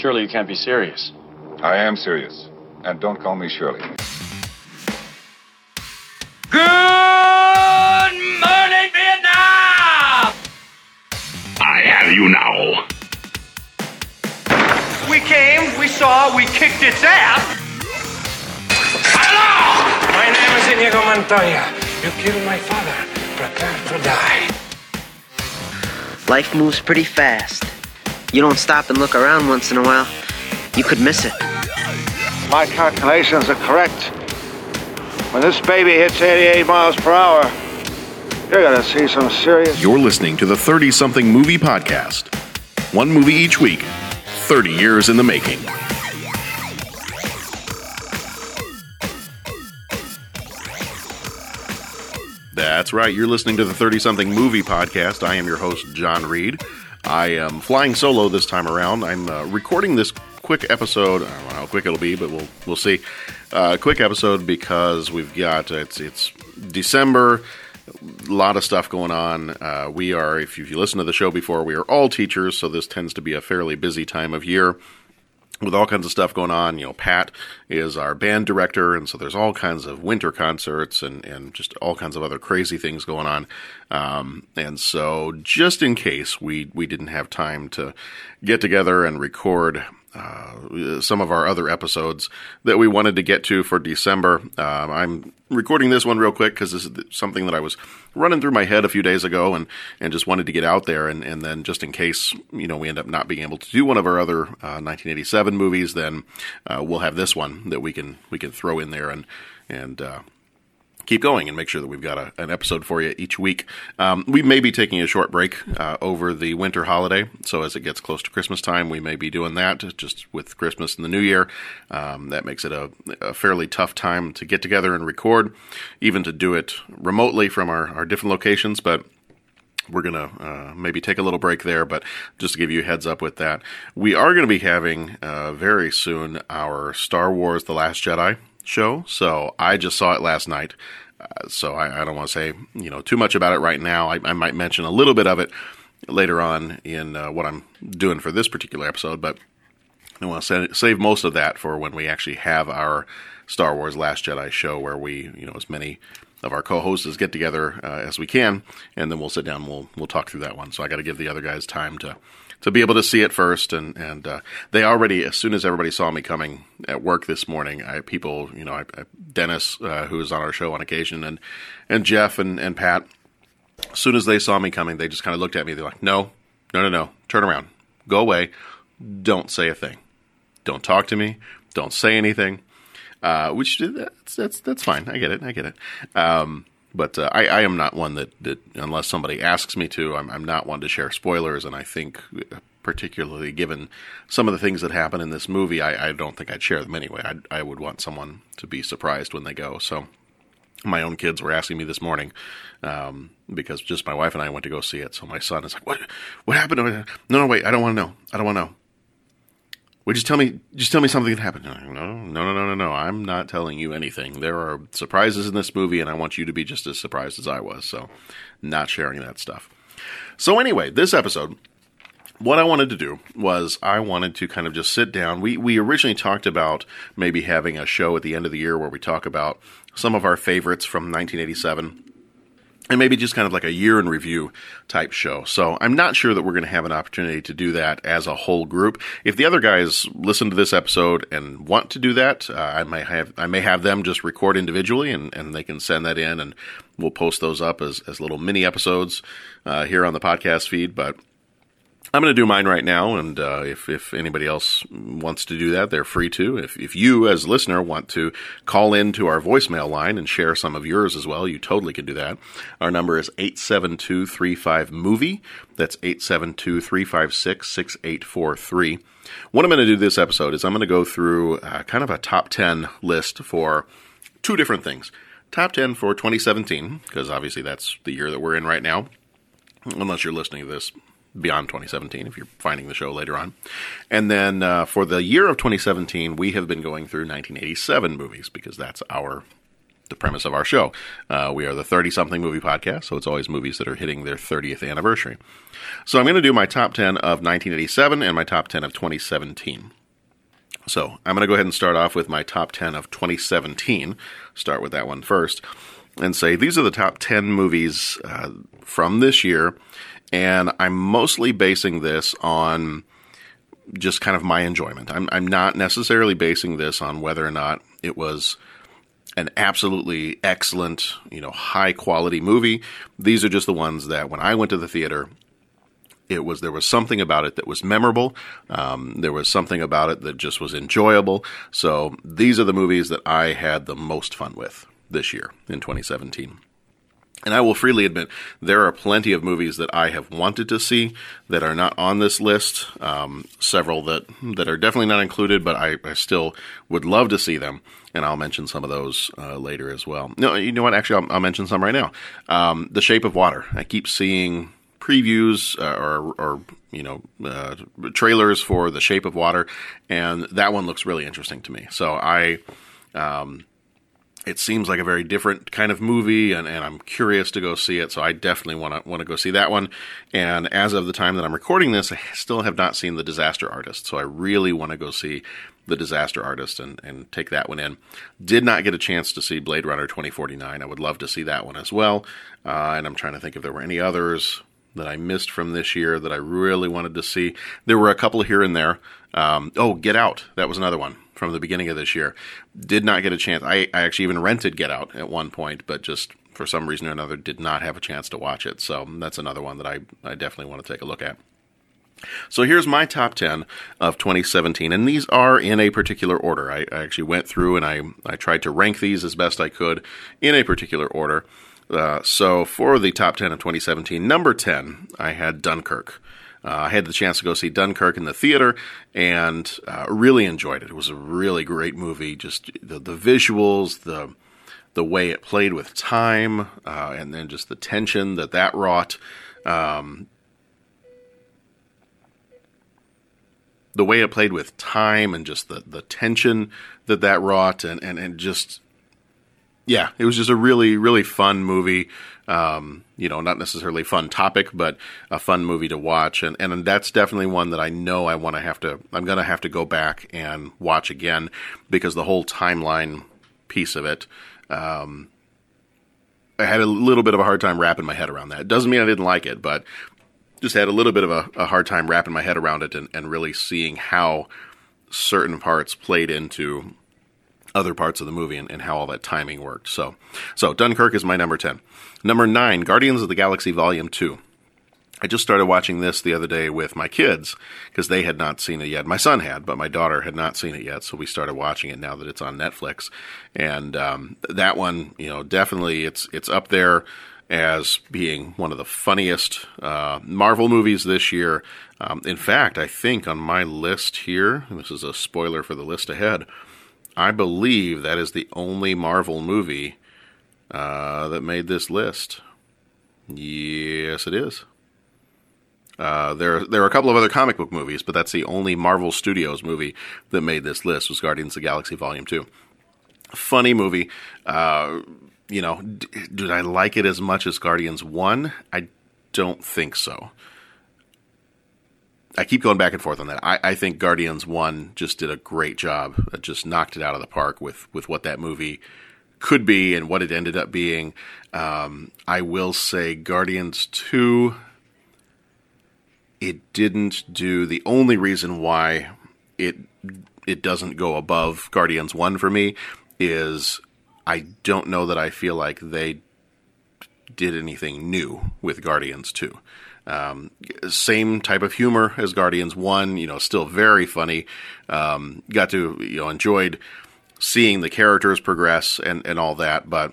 Surely you can't be serious. I am serious. And don't call me Shirley. Good morning, Vietnam! I have you now. We came, we saw, we kicked its ass. Hello! My name is Inigo Montoya. You killed my father. Prepare to die. Life moves pretty fast. You don't stop and look around once in a while, you could miss it. My calculations are correct. When this baby hits 88 miles per hour, you're gonna see some serious. You're listening to the 30 something movie podcast. One movie each week, 30 years in the making. That's right, you're listening to the 30 something movie podcast. I am your host, John Reed. I am flying solo this time around. I'm uh, recording this quick episode. I don't know how quick it'll be, but we'll we'll see. Uh, quick episode because we've got it's it's December. A lot of stuff going on. Uh, we are, if you, if you listen to the show before, we are all teachers, so this tends to be a fairly busy time of year with all kinds of stuff going on. You know, Pat is our band director, and so there's all kinds of winter concerts and, and just all kinds of other crazy things going on. Um, and so, just in case we, we didn't have time to get together and record uh, some of our other episodes that we wanted to get to for December. Um, I'm recording this one real quick because this is something that I was running through my head a few days ago and, and just wanted to get out there. And, and then just in case, you know, we end up not being able to do one of our other uh, 1987 movies, then uh, we'll have this one that we can, we can throw in there and, and, uh, keep going and make sure that we've got a, an episode for you each week. Um, we may be taking a short break uh, over the winter holiday, so as it gets close to Christmas time, we may be doing that just with Christmas and the New Year. Um, that makes it a, a, fairly tough time to get together and record, even to do it remotely from our, our different locations, but we're going to uh, maybe take a little break there, but just to give you heads up with that, we are going to be having uh, very soon our Star Wars The Last Jedi show. So I just saw it last night. Uh, so I, I, don't want to say you know too much about it right now. I, I might mention a little bit of it later on in uh, what I'm doing for this particular episode, but I want to save most of that for when we actually have our Star Wars Last Jedi show, where we you know as many of our co-hosts get together uh, as we can, and then we'll sit down. And we'll we'll talk through that one. So I got to give the other guys time to to be able to see it first. And and uh, they already, as soon as everybody saw me coming at work this morning, I people, you know, I, I, Dennis, uh, who is on our show on occasion, and and Jeff and and Pat, as soon as they saw me coming, they just kind of looked at me. They're like, "No, no, no, no, turn around, go away, don't say a thing, don't talk to me, don't say anything." Uh, which that's that's that's fine. I get it. I get it. Um, but uh, I, I, am not one that, that, unless somebody asks me to, I'm, I'm, not one to share spoilers. And I think, particularly given some of the things that happen in this movie, I, I don't think I'd share them anyway. I'd, I would want someone to be surprised when they go. So my own kids were asking me this morning um, because just my wife and I went to go see it. So my son is like, "What? What happened?" No, no, wait. I don't want to know. I don't want to know. Would you tell me? Just tell me something that happened. No, no, no, no, no, no. I'm not telling you anything. There are surprises in this movie, and I want you to be just as surprised as I was. So, not sharing that stuff. So, anyway, this episode, what I wanted to do was I wanted to kind of just sit down. We we originally talked about maybe having a show at the end of the year where we talk about some of our favorites from 1987 and maybe just kind of like a year in review type show. So I'm not sure that we're going to have an opportunity to do that as a whole group. If the other guys listen to this episode and want to do that, uh, I may have I may have them just record individually and, and they can send that in and we'll post those up as, as little mini episodes uh, here on the podcast feed. But I'm going to do mine right now, and uh, if if anybody else wants to do that, they're free to. If if you as listener want to call in to our voicemail line and share some of yours as well, you totally can do that. Our number is 872-35-MOVIE. That's 872-356-6843. What I'm going to do this episode is I'm going to go through uh, kind of a top 10 list for two different things. Top 10 for 2017, because obviously that's the year that we're in right now unless you're listening to this beyond 2017 if you're finding the show later on. And then uh, for the year of 2017, we have been going through 1987 movies because that's our the premise of our show. Uh, we are the 30 something movie podcast, so it's always movies that are hitting their 30th anniversary. So I'm going to do my top 10 of 1987 and my top 10 of 2017. So I'm going to go ahead and start off with my top 10 of 2017. Start with that one first and say these are the top 10 movies uh, from this year. And I'm mostly basing this on just kind of my enjoyment. I'm, I'm not necessarily basing this on whether or not it was an absolutely excellent, you know, high quality movie. These are just the ones that when I went to the theater, it was there was something about it that was memorable. Um, there was something about it that just was enjoyable. So these are the movies that I had the most fun with this year in 2017. And I will freely admit there are plenty of movies that I have wanted to see that are not on this list. Um, several that that are definitely not included, but I, I, still would love to see them, and I'll mention some of those uh, later as well. No, you know what? Actually, I'll, I'll mention some right now. Um, the Shape of Water. I keep seeing previews uh, or, or, you know uh, trailers for The Shape of Water, and that one looks really interesting to me. So I. Um, it seems like a very different kind of movie, and, and I'm curious to go see it. So I definitely want to want to go see that one. And as of the time that I'm recording this, I still have not seen The Disaster Artist. So I really want to go see The Disaster Artist and, and take that one in. Did not get a chance to see Blade Runner 2049. I would love to see that one as well. Uh, and I'm trying to think if there were any others that I missed from this year that I really wanted to see. There were a couple here and there. Um, oh, Get Out. That was another one from the beginning of this year. Did not get a chance. I, I actually even rented Get Out at one point, but just for some reason or another did not have a chance to watch it. So that's another one that I, I definitely want to take a look at. So here's my top 10 of 2017, and these are in a particular order. I, I, actually went through and I, I tried to rank these as best I could in a particular order. Uh, so for the top 10 of 2017, number 10, I had Dunkirk. Uh, I had the chance to go see Dunkirk in the theater and uh, really enjoyed it. It was a really great movie. Just the, the visuals, the the way it played with time, uh, and then just the tension that that wrought. Um, the way it played with time and just the, the tension that that wrought and, and, and just yeah it was just a really really fun movie um, you know, not necessarily fun topic, but a fun movie to watch. And, and that's definitely one that I know I want to have to, I'm going to have to go back and watch again because the whole timeline piece of it, um, I had a little bit of a hard time wrapping my head around that. Doesn't mean I didn't like it, but just had a little bit of a, a hard time wrapping my head around it and, and really seeing how certain parts played into other parts of the movie and, and, how all that timing worked. So, so Dunkirk is my number 10. Number nine, Guardians of the Galaxy Volume 2. I just started watching this the other day with my kids because they had not seen it yet. My son had, but my daughter had not seen it yet. So we started watching it now that it's on Netflix. And um, that one, you know, definitely it's it's up there as being one of the funniest uh, Marvel movies this year. Um, in fact, I think on my list here, this is a spoiler for the list ahead. I believe that is the only Marvel movie uh, that made this list. Yes, it is. Uh, there, there are a couple of other comic book movies, but that's the only Marvel Studios movie that made this list. Was Guardians of the Galaxy Volume Two? Funny movie. Uh, you know, d- did I like it as much as Guardians One? I don't think so. I keep going back and forth on that. I, I think Guardians One just did a great job. It just knocked it out of the park with with what that movie could be and what it ended up being. Um, I will say Guardians 2, it didn't do the only reason why it it doesn't go above Guardians 1 for me is I don't know that I feel like they did anything new with Guardians 2. Um, same type of humor as Guardians 1, you know, still very funny. Um, got to, you know, enjoyed seeing the characters progress and, and all that, but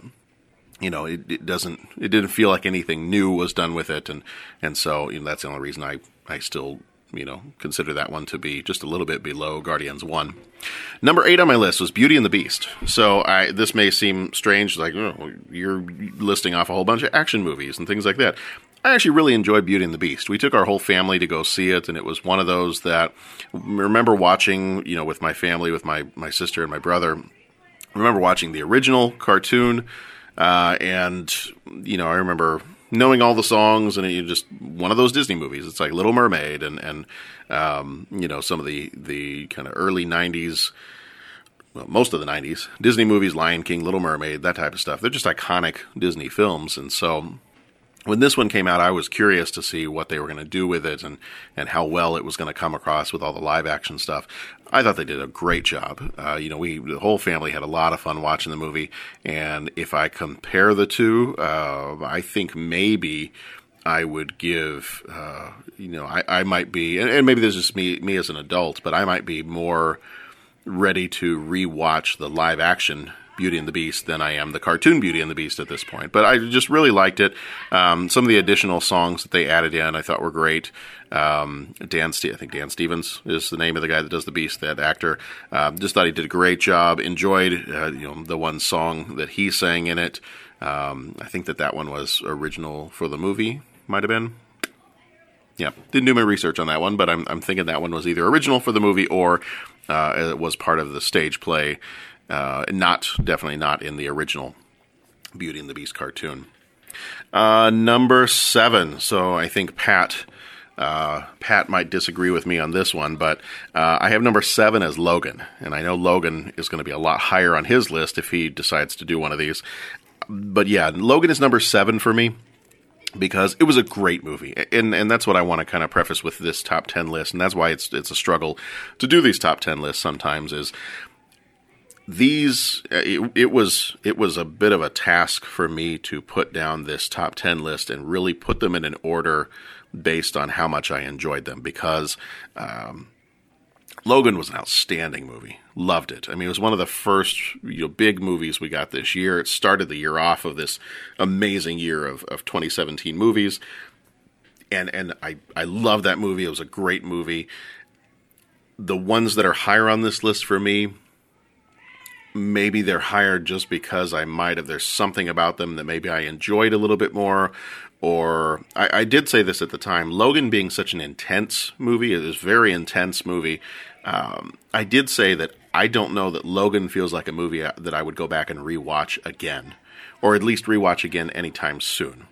you know, it, it doesn't, it didn't feel like anything new was done with it. And, and so, you know, that's the only reason I, I still, you know, consider that one to be just a little bit below Guardians 1. Number eight on my list was Beauty and the Beast. So I, this may seem strange, like, oh, you're listing off a whole bunch of action movies and things like that. I actually really enjoyed Beauty and the Beast. We took our whole family to go see it, and it was one of those that I remember watching, you know, with my family, with my my sister and my brother. remember watching the original cartoon, uh, and you know, I remember knowing all the songs, and it just one of those Disney movies. It's like Little Mermaid, and and um, you know some of the the kind of early '90s. Well, most of the 90s, Disney movies, Lion King, Little Mermaid, that type of stuff. They're just iconic Disney films. And so when this one came out, I was curious to see what they were going to do with it and, and how well it was going to come across with all the live action stuff. I thought they did a great job. Uh, you know, we, the whole family had a lot of fun watching the movie. And if I compare the two, uh, I think maybe I would give, uh, you know, I, I might be, and, and maybe this is me, me as an adult, but I might be more ready to rewatch the live action Beauty and the Beast than I am the cartoon Beauty and the Beast at this point. But I just really liked it. Um, some of the additional songs that they added in I thought were great. Um, Dan, Ste- I think Dan Stevens is the name of the guy that does the Beast, that actor. Um, just thought he did a great job. Enjoyed uh, you know the one song that he sang in it. Um, I think that that one was original for the movie. Might have been. Yeah, didn't do my research on that one, but I'm, I'm thinking that one was either original for the movie or uh, it was part of the stage play. Uh, not definitely not in the original Beauty and the Beast cartoon. Uh, number seven. So I think Pat. Uh, Pat might disagree with me on this one, but uh, I have number seven as Logan, and I know Logan is going to be a lot higher on his list if he decides to do one of these. But yeah, Logan is number seven for me because it was a great movie, and and that's what I want to kind of preface with this top ten list, and that's why it's it's a struggle to do these top ten lists sometimes. Is these it, it, was it was a bit of a task for me to put down this top 10 list and really put them in an order based on how much I enjoyed them because um, Logan was an outstanding movie. Loved it. I mean, it was one of the first you know, big movies we got this year. It started the year off of this amazing year of, of 2017 movies. And and I, I love that movie. It was a great movie. The ones that are higher on this list for me, maybe they're higher just because I might have there's something about them that maybe I enjoyed a little bit more. Or I, I did say this at the time. Logan being such an intense movie, it is very intense movie. Um, I did say that I don't know that Logan feels like a movie that I would go back and rewatch again, or at least rewatch again anytime soon.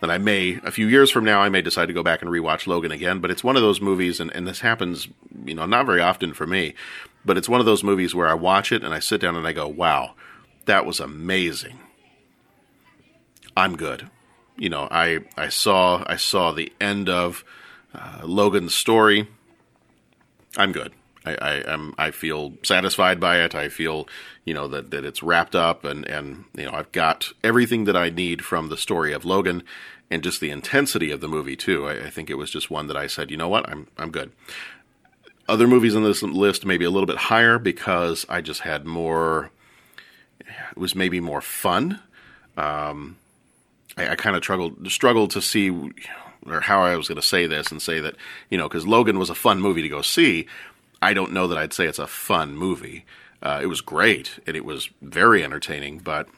That I may, a few years from now, I may decide to go back and rewatch Logan again. But it's one of those movies, and, and this happens, you know, not very often for me, but it's one of those movies where I watch it and I sit down and I go, wow, that was amazing. I'm good. You know, I, I saw I saw the end of uh, Logan's story. I'm good. I, I am I feel satisfied by it. I feel you know that, that it's wrapped up and and you know I've got everything that I need from the story of Logan and just the intensity of the movie too. I, I think it was just one that I said, you know what, I'm I'm good. Other movies on this list maybe a little bit higher because I just had more. It was maybe more fun. Um, I, I kind of struggled struggled to see or how I was going to say this and say that you know because Logan was a fun movie to go see. I don't know that I'd say it's a fun movie. Uh, it was great and it was very entertaining, but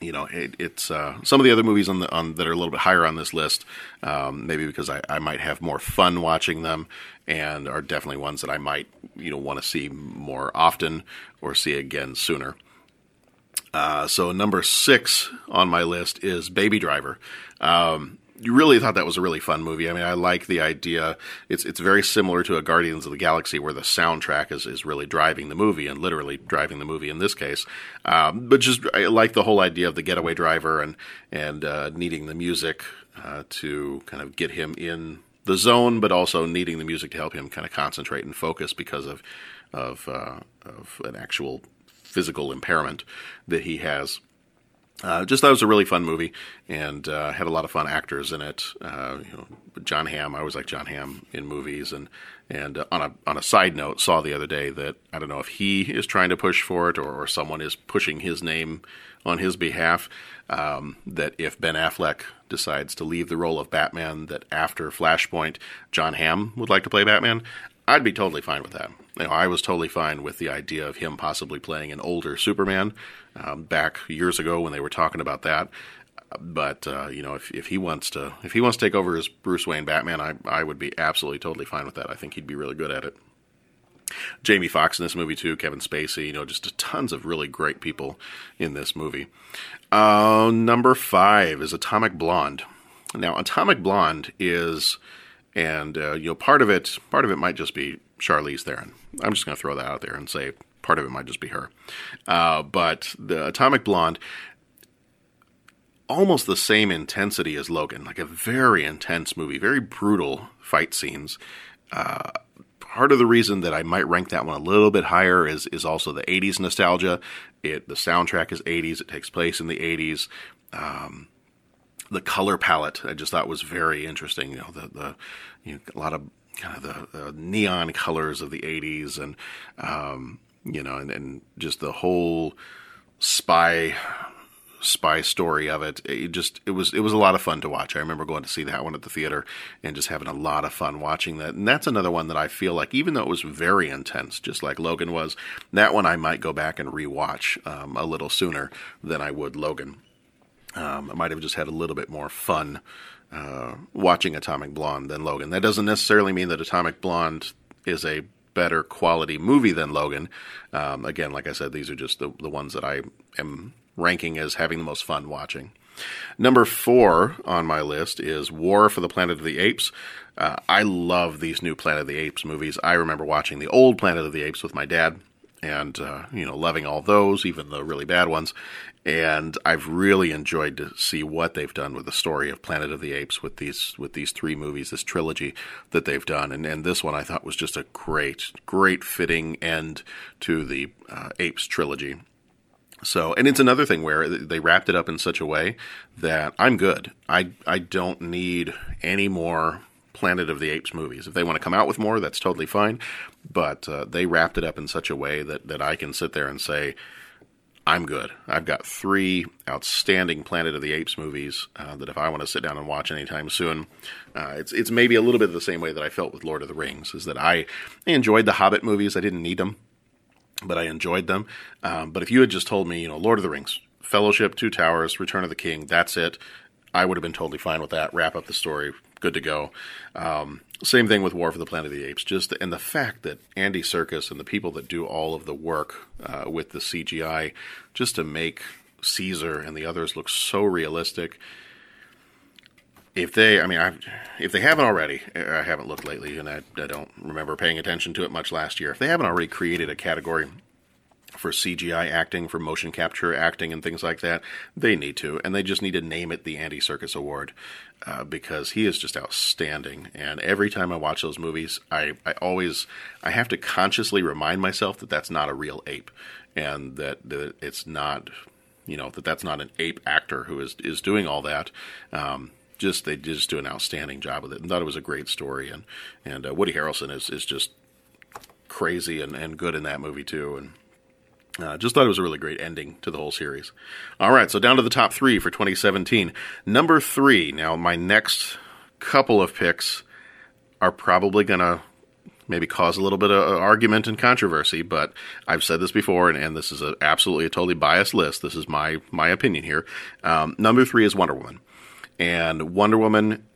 you know, it, it's uh, some of the other movies on the on that are a little bit higher on this list. Um, maybe because I, I might have more fun watching them, and are definitely ones that I might you know want to see more often or see again sooner. Uh, so number six on my list is Baby Driver. Um, you really thought that was a really fun movie. I mean, I like the idea. It's it's very similar to a Guardians of the Galaxy, where the soundtrack is, is really driving the movie and literally driving the movie in this case. Um, but just I like the whole idea of the getaway driver and and uh, needing the music uh, to kind of get him in the zone, but also needing the music to help him kind of concentrate and focus because of of uh, of an actual physical impairment that he has. Uh, just thought it was a really fun movie and uh, had a lot of fun actors in it. Uh, you know, Jon Hamm. I always like Jon Hamm in movies. And and uh, on a on a side note, saw the other day that I don't know if he is trying to push for it or, or someone is pushing his name on his behalf. Um, that if Ben Affleck decides to leave the role of Batman, that after Flashpoint, Jon Hamm would like to play Batman. I'd be totally fine with that. You know, I was totally fine with the idea of him possibly playing an older Superman um, back years ago when they were talking about that. But uh, you know, if, if he wants to if he wants to take over as Bruce Wayne Batman, I I would be absolutely totally fine with that. I think he'd be really good at it. Jamie Foxx in this movie too, Kevin Spacey, you know, just tons of really great people in this movie. Uh, number five is Atomic Blonde. Now, Atomic Blonde is, and uh, you know, part of it, part of it might just be Charlize Theron. I'm just going to throw that out there and say part of it might just be her. Uh, but the Atomic Blonde, almost the same intensity as Logan, like a very intense movie, very brutal fight scenes. Uh, part of the reason that I might rank that one a little bit higher is is also the 80s nostalgia. It the soundtrack is 80s. It takes place in the 80s. Um, the color palette I just thought was very interesting. You know, the the you know, a lot of kind of the, neon colors of the '80s, and um, you know, and, and just the whole spy spy story of it. It just it was it was a lot of fun to watch. I remember going to see that one at the theater and just having a lot of fun watching that. And that's another one that I feel like even though it was very intense, just like Logan was, that one I might go back and rewatch um, a little sooner than I would Logan. Um, I might have just had a little bit more fun uh, watching Atomic Blonde than Logan. That doesn't necessarily mean that Atomic Blonde is a better quality movie than Logan. Um, again, like I said, these are just the, the ones that I am ranking as having the most fun watching. Number four on my list is War for the Planet of the Apes. Uh, I love these new Planet of the Apes movies. I remember watching the old Planet of the Apes with my dad and uh, you know loving all those, even the really bad ones. And I've really enjoyed to see what they've done with the story of Planet of the Apes with these with these three movies, this trilogy that they've done. And and this one I thought was just a great, great fitting end to the uh, Apes trilogy. So, and it's another thing where they wrapped it up in such a way that I'm good. I I don't need any more Planet of the Apes movies. If they want to come out with more, that's totally fine. But uh, they wrapped it up in such a way that, that I can sit there and say, I'm good. I've got three outstanding Planet of the Apes movies uh, that if I want to sit down and watch anytime soon, uh, it's it's maybe a little bit the same way that I felt with Lord of the Rings. Is that I enjoyed the Hobbit movies. I didn't need them, but I enjoyed them. Um, but if you had just told me, you know, Lord of the Rings, Fellowship, Two Towers, Return of the King, that's it, I would have been totally fine with that. Wrap up the story, good to go. Um, same thing with War for the Planet of the Apes. Just and the fact that Andy Serkis and the people that do all of the work uh, with the CGI, just to make Caesar and the others look so realistic. If they, I mean, I've, if they haven't already, I haven't looked lately, and I, I don't remember paying attention to it much last year. If they haven't already created a category for CGI acting, for motion capture acting, and things like that. They need to, and they just need to name it the Andy Serkis Award uh, because he is just outstanding. And every time I watch those movies, I, I always I have to consciously remind myself that that's not a real ape, and that, that it's not you know that that's not an ape actor who is is doing all that. Um, just they just do an outstanding job with it, and thought it was a great story. And and uh, Woody Harrelson is is just crazy and, and good in that movie too. And uh, just thought it was a really great ending to the whole series. All right, so down to the top three for 2017. Number three. Now, my next couple of picks are probably going to maybe cause a little bit of argument and controversy, but I've said this before, and, and this is a, absolutely a totally biased list. This is my my opinion here. Um, number three is Wonder Woman, and Wonder Woman,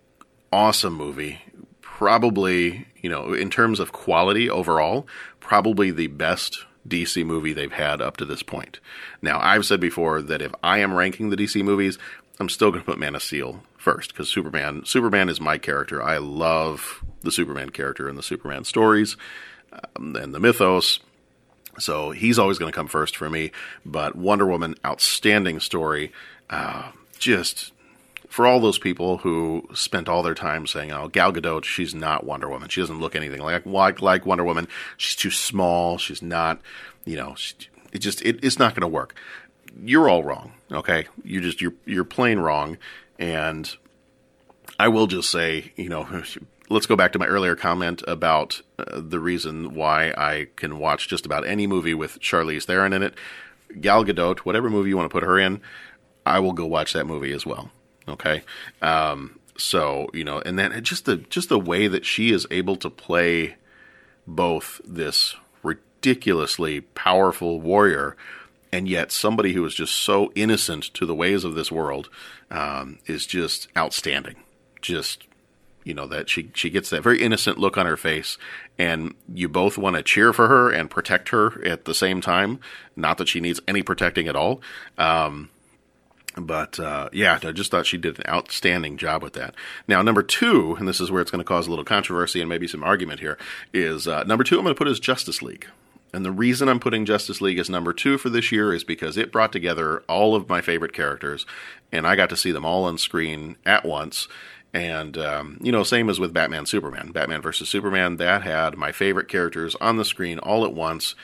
awesome movie. Probably, you know, in terms of quality overall, probably the best DC movie they've had up to this point. Now, I've said before that if I am ranking the DC movies, I'm still going to put Man of Steel first because Superman Superman is my character. I love the Superman character and the Superman stories um, and the mythos. So he's always going to come first for me. But Wonder Woman, outstanding story. Uh, just for all those people who spent all their time saying, "Oh, Gal Gadot, she's not Wonder Woman. She doesn't look anything like like, like Wonder Woman. She's too small. She's not, you know, she, it just it, it's not going to work." You're all wrong. Okay, you just you're you're plain wrong. And I will just say, you know, let's go back to my earlier comment about uh, the reason why I can watch just about any movie with Charlize Theron in it. Gal Gadot, whatever movie you want to put her in, I will go watch that movie as well. Okay. Um, so you know, and then just the just the way that she is able to play both this ridiculously powerful warrior and yet somebody who is just so innocent to the ways of this world um, is just outstanding. Just you know that she she gets that very innocent look on her face, and you both want to cheer for her and protect her at the same time. Not that she needs any protecting at all. Um, but uh, yeah, I just thought she did an outstanding job with that. Now, number two, and this is where it's going to cause a little controversy and maybe some argument here, is uh, number two. I'm going to put as Justice League. And the reason I'm putting Justice League as number two for this year is because it brought together all of my favorite characters, and I got to see them all on screen at once. And, um, you know, same as with Batman Superman. Batman versus Superman, that had my favorite characters on the screen all at once.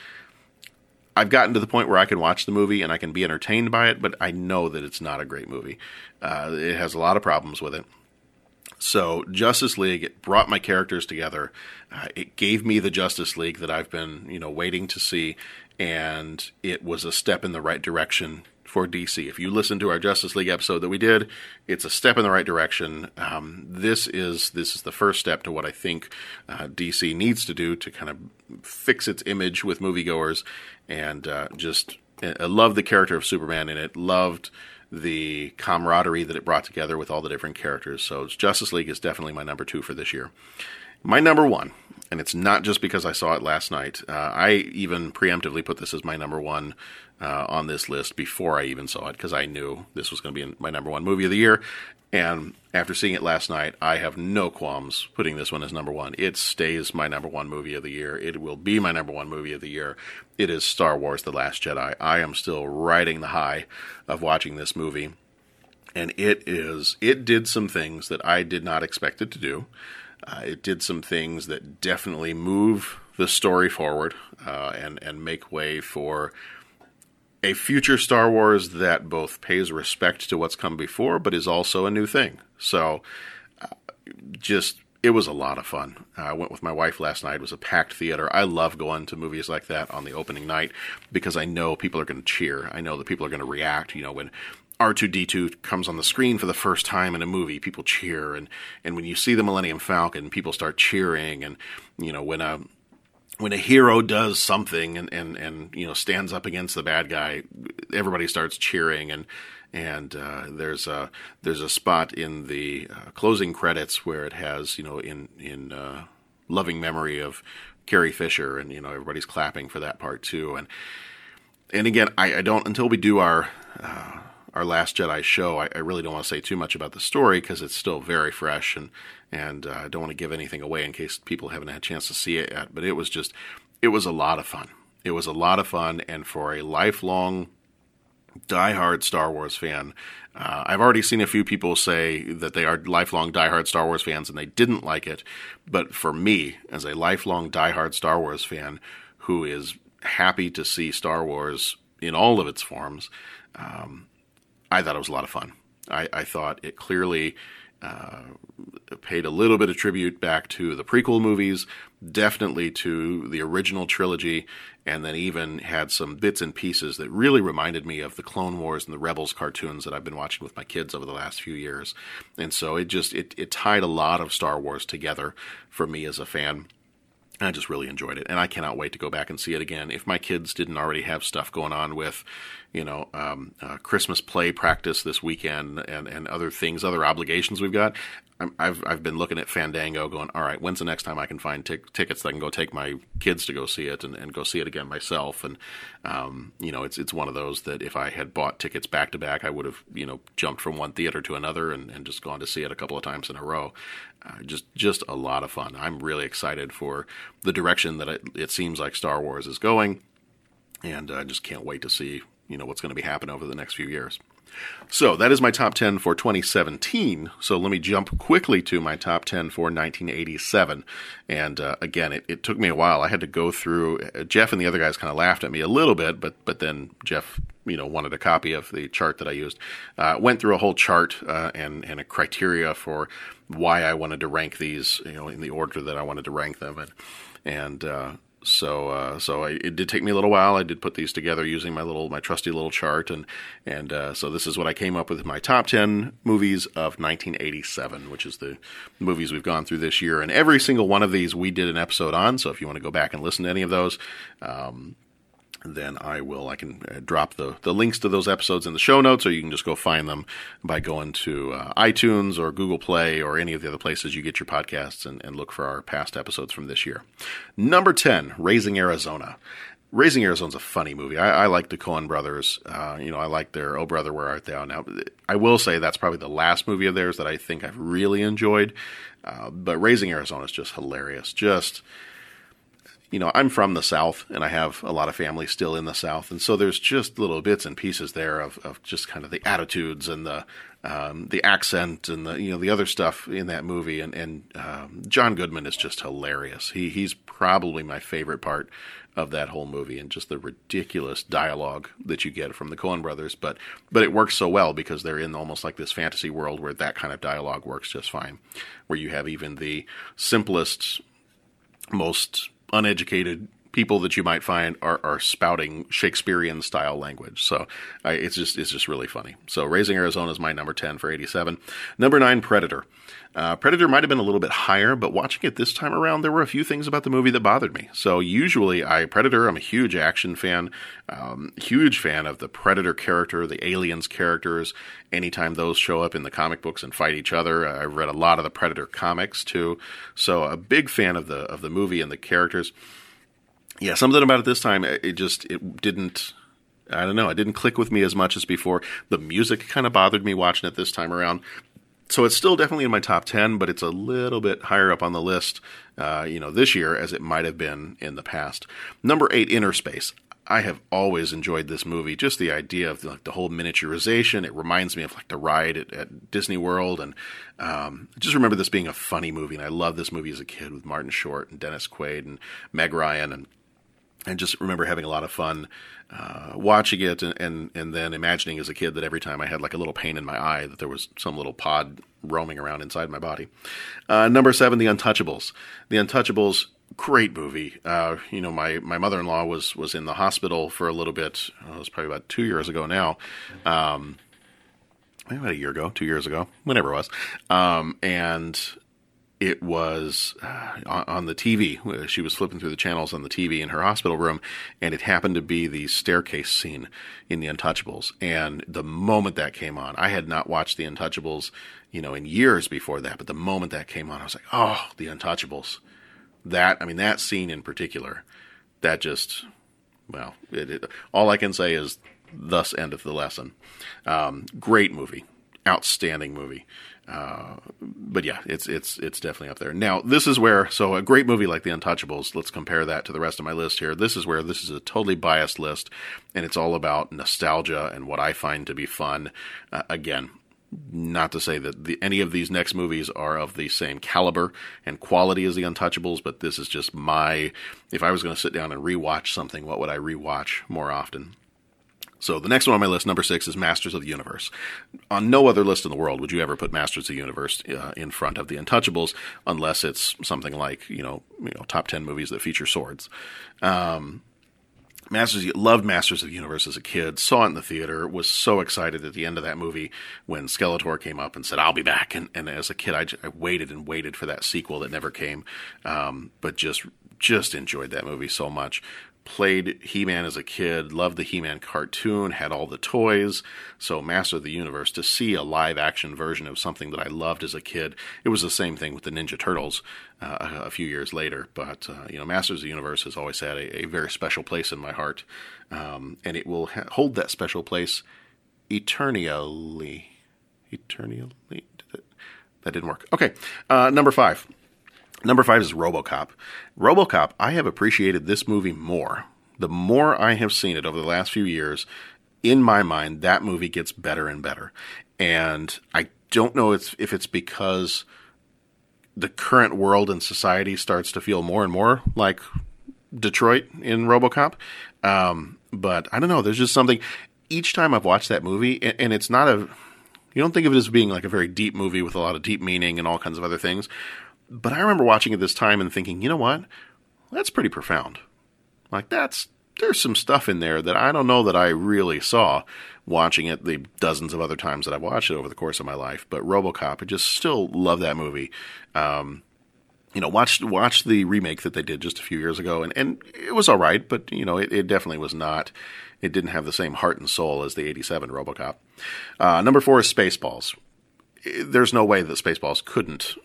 I've gotten to the point where I can watch the movie and I can be entertained by it, but I know that it's not a great movie. Uh, it has a lot of problems with it. So Justice League it brought my characters together. Uh, it gave me the Justice League that I've been, you know, waiting to see, and it was a step in the right direction for DC. If you listen to our Justice League episode that we did, it's a step in the right direction. Um, this is this is the first step to what I think uh, DC needs to do to kind of fix its image with moviegoers, and uh, just I love the character of Superman in it. Loved the camaraderie that it brought together with all the different characters. So Justice League is definitely my number two for this year. My number one, and it's not just because I saw it last night. Uh, I even preemptively put this as my number one uh, on this list before I even saw it because I knew this was going to be my number one movie of the year. And after seeing it last night, I have no qualms putting this one as number one. It stays my number one movie of the year. It will be my number one movie of the year. It is Star Wars The Last Jedi. I am still riding the high of watching this movie. And it is, it did some things that I did not expect it to do. Uh, it did some things that definitely move the story forward uh, and, and make way for a future Star Wars that both pays respect to what's come before, but is also a new thing. So, uh, just it was a lot of fun. Uh, I went with my wife last night. It was a packed theater. I love going to movies like that on the opening night because I know people are going to cheer. I know that people are going to react. You know, when R2D2 comes on the screen for the first time in a movie, people cheer, and and when you see the Millennium Falcon, people start cheering, and you know when a when a hero does something and, and, and you know stands up against the bad guy, everybody starts cheering. And and uh, there's a there's a spot in the uh, closing credits where it has you know in in uh, loving memory of Carrie Fisher. And you know everybody's clapping for that part too. And and again I, I don't until we do our uh, our Last Jedi show, I, I, really don't want to say too much about the story because it's still very fresh and and uh, I don't want to give anything away in case people haven't had a chance to see it yet. But it was just, it was a lot of fun. It was a lot of fun, and for a lifelong diehard Star Wars fan, uh, I've already seen a few people say that they are lifelong diehard Star Wars fans and they didn't like it. But for me, as a lifelong diehard Star Wars fan who is happy to see Star Wars in all of its forms, um, I thought it was a lot of fun. I, I thought it clearly uh, paid a little bit of tribute back to the prequel movies, definitely to the original trilogy, and then even had some bits and pieces that really reminded me of the Clone Wars and the Rebels cartoons that I've been watching with my kids over the last few years. And so it just it, it tied a lot of Star Wars together for me as a fan. I just really enjoyed it, and I cannot wait to go back and see it again. If my kids didn't already have stuff going on with, you know, um, uh, Christmas play practice this weekend and, and other things, other obligations we've got, I've I've been looking at Fandango, going, all right, when's the next time I can find t- tickets that I can go take my kids to go see it and, and go see it again myself? And um, you know, it's it's one of those that if I had bought tickets back to back, I would have you know jumped from one theater to another and, and just gone to see it a couple of times in a row. Uh, just just a lot of fun. I'm really excited for the direction that it, it seems like Star Wars is going, and I just can't wait to see you know what's going to be happening over the next few years. So that is my top 10 for 2017. So let me jump quickly to my top 10 for 1987. And uh, again, it, it, took me a while. I had to go through. Uh, Jeff and the other guys kind of laughed at me a little bit, but but then Jeff, you know, wanted a copy of the chart that I used. Uh, went through a whole chart uh, and and a criteria for why I wanted to rank these, you know, in the order that I wanted to rank them, and and uh, so uh, so I, it did take me a little while. I did put these together using my little my trusty little chart, and and uh, so this is what I came up with my top ten movies of 1987, which is the movies we've gone through this year. And every single one of these we did an episode on. So if you want to go back and listen to any of those. Um, then I will. I can uh, drop the, the links to those episodes in the show notes, or you can just go find them by going to uh, iTunes or Google Play or any of the other places you get your podcasts and, and look for our past episodes from this year. Number 10, Raising Arizona. Raising Arizona's a funny movie. I, I like the Coen brothers. Uh, you know, I like their Oh Brother, Where Art Thou? Now, I will say that's probably the last movie of theirs that I think I've really enjoyed. Uh, but Raising Arizona is just hilarious. Just you know, I'm from the South and I have a lot of family still in the South. And so there's just little bits and pieces there of, of just kind of the attitudes and the, um, the accent and the, you know, the other stuff in that movie. And, and, um, John Goodman is just hilarious. He, he's probably my favorite part of that whole movie and just the ridiculous dialogue that you get from the Coen brothers. But, but it works so well because they're in almost like this fantasy world where that kind of dialogue works just fine, where you have even the simplest, most uneducated people that you might find are, are spouting Shakespearean style language. So I, it's just it's just really funny. So Raising Arizona is my number ten for eighty seven. Number nine, Predator. Uh, Predator might have been a little bit higher, but watching it this time around, there were a few things about the movie that bothered me. So usually, I Predator, I'm a huge action fan, um, huge fan of the Predator character, the aliens characters. Anytime those show up in the comic books and fight each other, I've read a lot of the Predator comics too. So a big fan of the of the movie and the characters. Yeah, something about it this time, it just it didn't. I don't know. It didn't click with me as much as before. The music kind of bothered me watching it this time around so it's still definitely in my top 10 but it's a little bit higher up on the list uh, you know this year as it might have been in the past. Number eight Innerspace. I have always enjoyed this movie. Just the idea of like the whole miniaturization. It reminds me of like the ride at, at disney world. And um, I just remember this being a funny movie. And i loved this movie as a kid with martin short and dennis quaid and meg ryan. And and just remember having a lot of fun uh, watching it and, and, and then imagining as a kid that every time I had like a little pain in my eye that there was some little pod roaming around inside my body. Uh, number seven, The Untouchables. The Untouchables, great movie. Uh, you know, my, my mother in law was was in the hospital for a little bit. It was probably about two years ago now. Um, about a year ago, two years ago, whenever it was. Um, and it was uh, on, the TV. She was flipping through the channels on the TV in her hospital room, and it happened to be the staircase scene in The Untouchables. And the moment that came on, I had not watched The Untouchables, you know, in years before that. But the moment that came on, I was like, "Oh, The Untouchables!" That I mean, that scene in particular, that just well, it, it, all I can say is, thus endeth the lesson. Um, great movie, outstanding movie. Uh, but yeah, it's it's it's definitely up there. Now, this is where so a great movie like The Untouchables. Let's compare that to the rest of my list here. This is where this is a totally biased list, and it's all about nostalgia and what I find to be fun. Uh, again, not to say that the, any of these next movies are of the same caliber and quality as The Untouchables, but this is just my. If I was going to sit down and rewatch something, what would I rewatch more often? So the next one on my list, number six, is Masters of the Universe. On no other list in the world would you ever put Masters of the Universe uh, in front of The Untouchables, unless it's something like you know, you know, top ten movies that feature swords. Um, Masters loved Masters of the Universe as a kid. Saw it in the theater. Was so excited at the end of that movie when Skeletor came up and said, "I'll be back." And, and as a kid, I, I waited and waited for that sequel that never came. Um, but just just enjoyed that movie so much played He Man as a kid, loved the He Man cartoon, had all the toys. So, Master of the Universe, to see a live action version of something that I loved as a kid, it was the same thing with the Ninja Turtles uh, a few years later. But, uh, you know, Masters of the Universe has always had a, a very special place in my heart. Um, and it will ha- hold that special place eternally. Eternally? That didn't work. Okay, uh, number five. Number five is Robocop. Robocop, I have appreciated this movie more. The more I have seen it over the last few years, in my mind, that movie gets better and better. And I don't know if it's because the current world and society starts to feel more and more like Detroit in Robocop. Um, but I don't know. There's just something. Each time I've watched that movie, and it's not a. You don't think of it as being like a very deep movie with a lot of deep meaning and all kinds of other things. But I remember watching it this time and thinking, you know what? That's pretty profound. Like that's there's some stuff in there that I don't know that I really saw watching it the dozens of other times that I've watched it over the course of my life. But RoboCop, I just still love that movie. Um, you know, watched watched the remake that they did just a few years ago, and, and it was all right, but you know, it, it definitely was not. It didn't have the same heart and soul as the '87 RoboCop. Uh, number four is Spaceballs. There's no way that Spaceballs couldn't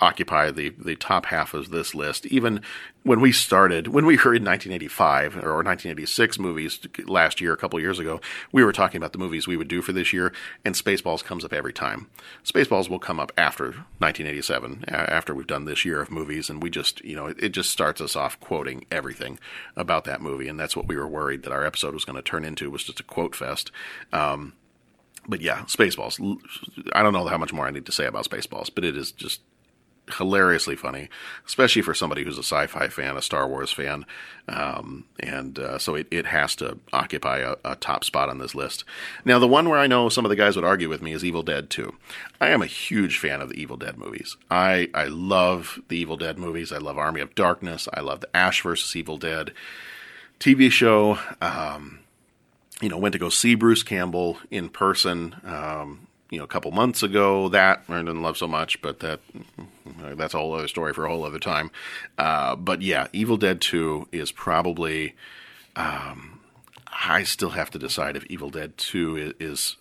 occupy the, the top half of this list. Even when we started, when we were in 1985 or 1986 movies last year, a couple years ago, we were talking about the movies we would do for this year, and Spaceballs comes up every time. Spaceballs will come up after 1987, after we've done this year of movies, and we just, you know, it, it just starts us off quoting everything about that movie, and that's what we were worried that our episode was going to turn into was just a quote fest. Um, but yeah, Spaceballs. I don't know how much more I need to say about Spaceballs, but it is just hilariously funny, especially for somebody who's a sci-fi fan, a Star Wars fan, um, and uh, so it, it has to occupy a, a, top spot on this list. Now, the one where I know some of the guys would argue with me is Evil Dead 2. I am a huge fan of the Evil Dead movies. I I love the Evil Dead movies. I love Army of Darkness. I love the Ash versus Evil Dead TV show. Um, you know, went to go see Bruce Campbell in person. Um, you know, a couple months ago. That I didn't love so much, but that that's a whole other story for a whole other time. Uh, but yeah, Evil Dead Two is probably. Um, I still have to decide if Evil Dead Two is, is.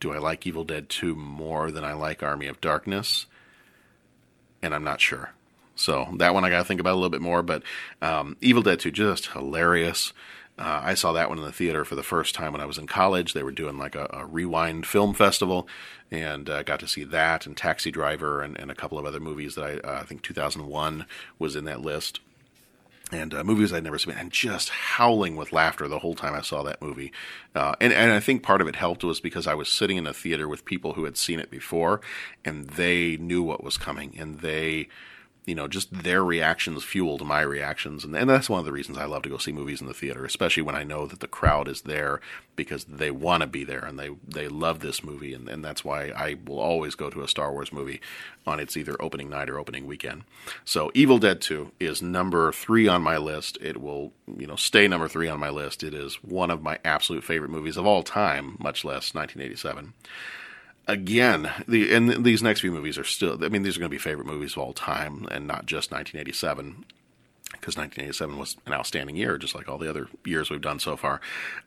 Do I like Evil Dead Two more than I like Army of Darkness? And I'm not sure. So that one I got to think about a little bit more. But um, Evil Dead Two just hilarious. Uh, I saw that one in the theater for the first time when I was in college. They were doing like a, a rewind film festival, and uh, got to see that and Taxi Driver and, and a couple of other movies that I, uh, I think 2001 was in that list. And uh, movies I'd never seen, and just howling with laughter the whole time I saw that movie. Uh, and, and I think part of it helped was because I was sitting in a theater with people who had seen it before, and they knew what was coming, and they you know, just their reactions fueled my reactions. And, and that's one of the reasons I love to go see movies in the theater, especially when I know that the crowd is there because they want to be there and they, they love this movie. And, and that's why I will always go to a Star Wars movie on its either opening night or opening weekend. So Evil Dead 2 is number three on my list. It will, you know, stay number three on my list. It is one of my absolute favorite movies of all time, much less 1987 again, the and these next few movies are still. I mean, these are going to be favorite movies of all time, and not just 1987, because 1987 was an outstanding year, just like all the other years we've done so far.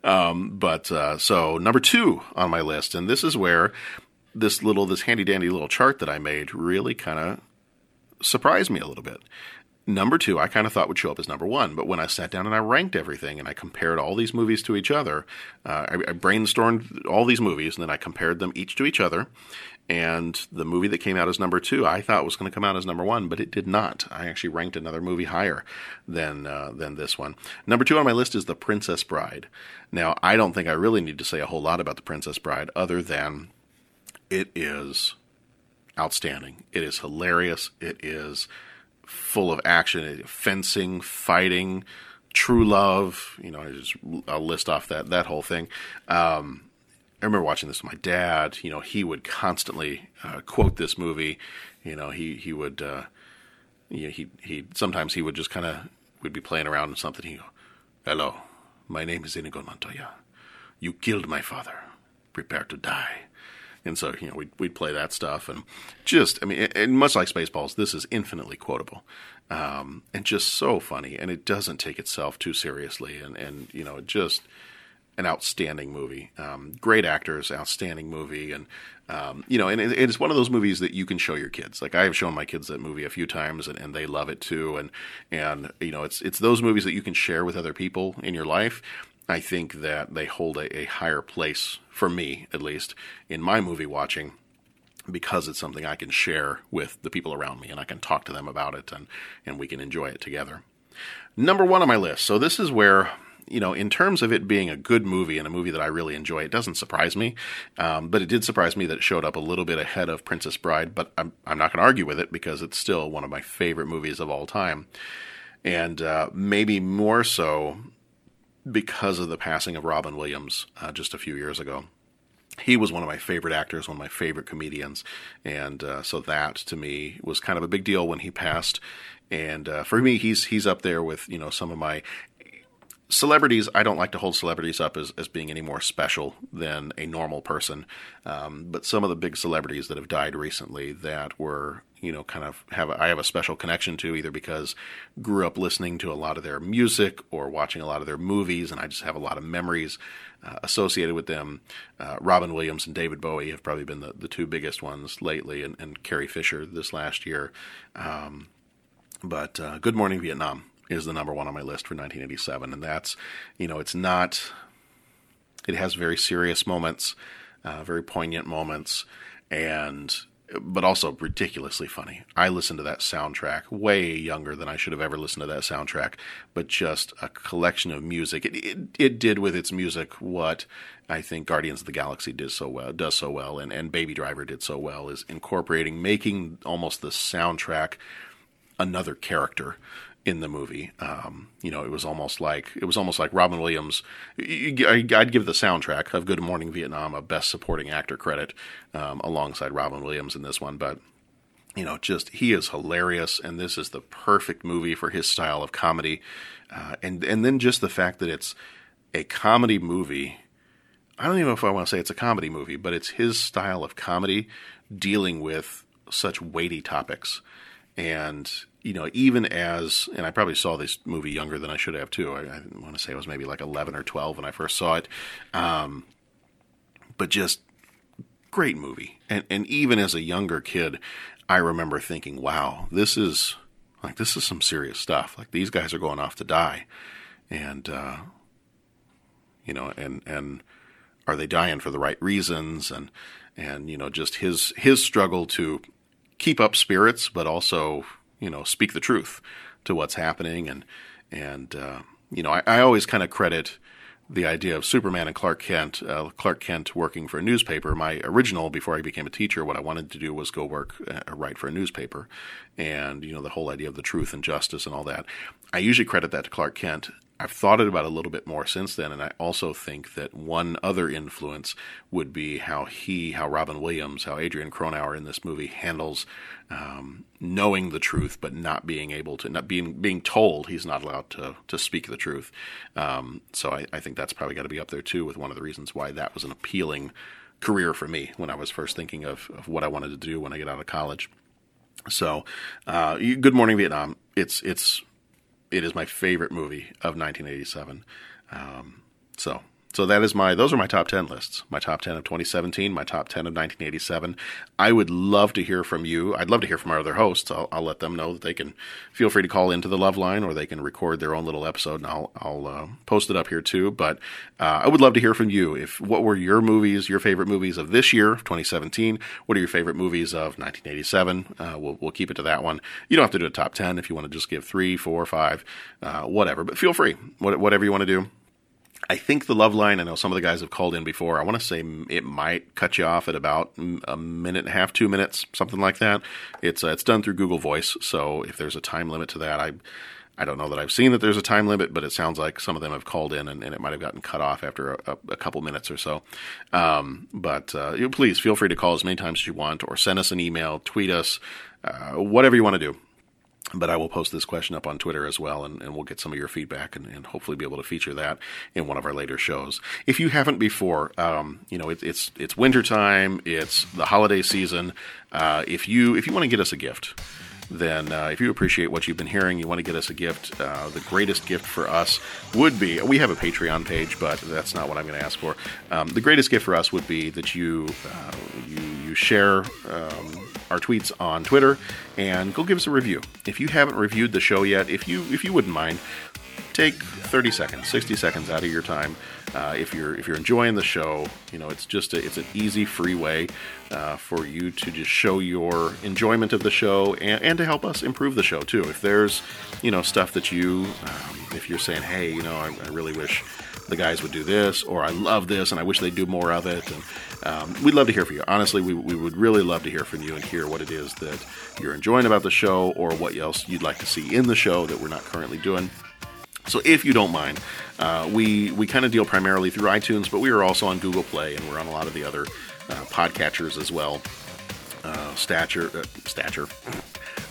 Um, but uh, so number two on my list, and this is where this little, this handy dandy little chart that I made really kind of surprised me a little bit number two, I kind of thought would show up as number one. But when I sat down and I ranked everything and I compared all these movies to each other, uh, I, I, brainstormed all these movies and then I compared them each to each other. And the movie that came out as number two, I thought was going to come out as number one, but it did not. I actually ranked another movie higher than uh, than this one. Number two on my list is The Princess Bride. Now, I don't think I really need to say a whole lot about The Princess Bride, other than it is outstanding. It is hilarious. It is full of action, fencing, fighting, true love. You know, I just I'll list off that that whole thing. Um, I remember watching this with my dad. You know, he would constantly uh, quote this movie. You know, he he would. Uh, you know, he he sometimes he would just kind of would be playing around with something. He go, "Hello, my name is Inigo Montoya. You killed my father. Prepare to die." And so, you know, we'd, we'd play that stuff and just, I mean, and much like Spaceballs, this is infinitely quotable um, and just so funny. And it doesn't take itself too seriously. And, and you know, just an outstanding movie. Um, great actors, outstanding movie. And, um, you know, and it, it's one of those movies that you can show your kids. Like I have shown my kids that movie a few times and, and they love it too. And, and, you know, it's, it's those movies that you can share with other people in your life I think that they hold a, a higher place, for me at least, in my movie watching because it's something I can share with the people around me and I can talk to them about it and, and we can enjoy it together. Number one on my list. So this is where, you know, in terms of it being a good movie and a movie that I really enjoy, it doesn't surprise me. Um, but it did surprise me that it showed up a little bit ahead of Princess Bride, but I'm, I'm not going to argue with it because it's still one of my favorite movies of all time. And uh, maybe more so because of the passing of Robin Williams uh, just a few years ago. He was one of my favorite actors, one of my favorite comedians, and uh, so that to me was kind of a big deal when he passed. And uh, for me, he's he's up there with you know some of my celebrities, I don't like to hold celebrities up as, as being any more special than a normal person. Um, but some of the big celebrities that have died recently that were, you know, kind of have, I have a special connection to either because grew up listening to a lot of their music or watching a lot of their movies, and I just have a lot of memories uh, associated with them. Uh, Robin Williams and David Bowie have probably been the, the two biggest ones lately, and, and Carrie Fisher this last year. Um, but uh, Good Morning Vietnam is the number one on my list for 1987, and that's you know it's not. It has very serious moments, uh, very poignant moments, and but also ridiculously funny. I listened to that soundtrack way younger than I should have ever listened to that soundtrack, but just a collection of music. It it, it did with its music what I think Guardians of the Galaxy did so well, does so well, and, and Baby Driver did so well, is incorporating, making almost the soundtrack another character in the movie. Um, you know, it was almost like it was almost like Robin Williams. I'd give the soundtrack of Good Morning Vietnam a Best Supporting Actor credit um, alongside Robin Williams in this one, but you know, just he is hilarious, and this is the perfect movie for his style of comedy, uh, and and then just the fact that it's a comedy movie. I don't even know if I want to say it's a comedy movie, but it's his style of comedy dealing with such weighty topics. And you know, even as, and I probably saw this movie younger than I should have too. I, I want to say I was maybe like 11 or 12 when I first saw it. Um, but just great movie. And, and even as a younger kid, I remember thinking, wow, this is like, this is some serious stuff. Like these guys are going off to die. And, uh, you know, and, and are they dying for the right reasons? And, and, you know, just his, his struggle to keep up spirits, but also you know speak the truth to what's happening and and uh, you know I, I always kind of credit the idea of Superman and Clark Kent, uh, Clark Kent working for a newspaper. My original, before I became a teacher, what I wanted to do was go work, uh, write for a newspaper, and you know the whole idea of the truth and justice and all that. I usually credit that to Clark Kent, I've thought about it a little bit more since then, and I also think that one other influence would be how he, how Robin Williams, how Adrian Cronauer in this movie handles um, knowing the truth, but not being able to, not being being told he's not allowed to to speak the truth. Um, so I, I think that's probably got to be up there too, with one of the reasons why that was an appealing career for me when I was first thinking of, of what I wanted to do when I get out of college. So, uh, Good Morning Vietnam. It's it's it is my favorite movie of 1987. Um, so so that is my those are my top 10 lists. My top 10 of 2017, my top 10 of 1987. I would love to hear from you. I'd love to hear from our other hosts. I'll, I'll let them know that they can feel free to call into the Love Line or they can record their own little episode and I'll I'll uh, post it up here too. But uh, I would love to hear from you. If what were your movies, your favorite movies of this year, 2017? What are your favorite movies of 1987? Uh, we'll we'll keep it to that one. You don't have to do a top 10 if you want to just give three, four, five, uh, whatever. But feel free. whatever you want to do I think the love line, I know some of the guys have called in before. I want to say it might cut you off at about a minute and a half, two minutes, something like that. It's uh, it's done through Google Voice, so if there's a time limit to that, I I don't know that I've seen that there's a time limit, but it sounds like some of them have called in and, and it might have gotten cut off after a, a, a couple minutes or so. Um, but uh, please feel free to call as many times as you want, or send us an email, tweet us, uh, whatever you want to do but I will post this question up on Twitter as well, and, and we'll get some of your feedback and, and, hopefully be able to feature that in one of our later shows. If you haven't before, um, you know it, it's it's wintertime, it's the holiday season. Uh, if you if you want to get us a gift, then uh, if you appreciate what you've been hearing, you want to get us a gift, uh, the greatest gift for us would be we have a Patreon page, but that's not what I'm going to ask for. Um, the greatest gift for us would be that you uh, you, you share um, our tweets on Twitter and go give us a review. If you haven't reviewed the show yet, if you if you wouldn't mind, take 30 seconds, 60 seconds out of your time. Uh, if you're if you're enjoying the show, you know it's just a, it's an easy, free way uh, for you to just show your enjoyment of the show and, and to help us improve the show too. If there's you know stuff that you um, if you're saying, hey, you know, I, I really wish the guys would do this, or I love this and I wish they'd do more of it. And um, we'd love to hear from you. Honestly, we, we would really love to hear from you and hear what it is that you're enjoying about the show or what else you'd like to see in the show that we're not currently doing. So if you don't mind, uh, we we kind of deal primarily through iTunes, but we are also on Google Play and we're on a lot of the other uh, podcatchers as well. Uh, Stature, uh, Stature,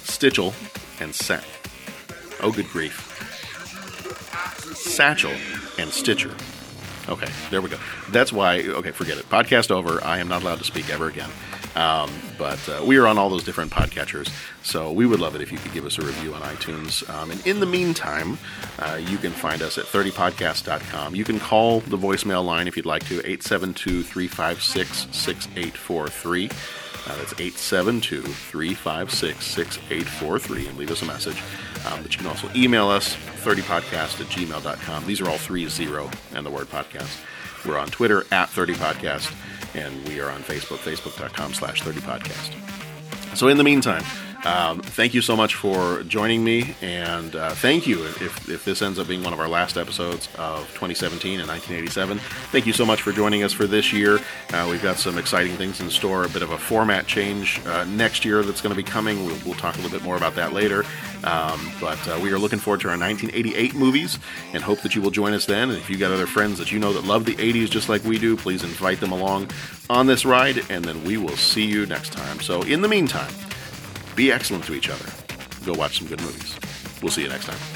Stitchel, and Set. Oh, good grief. Satchel, and Stitcher. Okay, there we go. That's why. Okay, forget it. Podcast over. I am not allowed to speak ever again. Um, but uh, we are on all those different podcatchers, so we would love it if you could give us a review on iTunes. Um, and in the meantime, uh, you can find us at 30podcast.com. You can call the voicemail line if you'd like to, 872 356 6843. Uh, that's 872 356 6843 and leave us a message. Um, but you can also email us, 30podcast at gmail.com. These are all three zero and the word podcast. We're on Twitter at 30podcast, and we are on Facebook, facebook.com slash 30podcast. So in the meantime, um, thank you so much for joining me, and uh, thank you if, if this ends up being one of our last episodes of 2017 and 1987. Thank you so much for joining us for this year. Uh, we've got some exciting things in store, a bit of a format change uh, next year that's going to be coming. We'll, we'll, talk a little bit more about that later. Um, but uh, we are looking forward to our 1988 movies and hope that you will join us then. And if you've got other friends that you know that love the 80s just like we do, please invite them along on this ride, and then we will see you next time. So in the meantime, be excellent to each other. Go watch some good movies. We'll see you next time.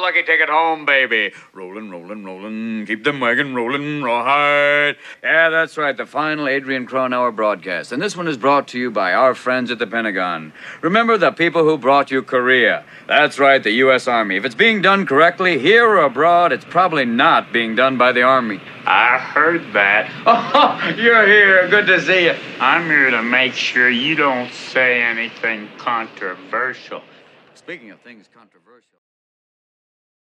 Lucky ticket home, baby. Rolling, rolling, rolling. Keep them wagon rolling, rawhide. Yeah, that's right. The final Adrian Cronauer broadcast. And this one is brought to you by our friends at the Pentagon. Remember the people who brought you Korea. That's right, the U.S. Army. If it's being done correctly, here or abroad, it's probably not being done by the Army. I heard that. Oh, you're here. Good to see you. I'm here to make sure you don't say anything controversial. Speaking of things controversial.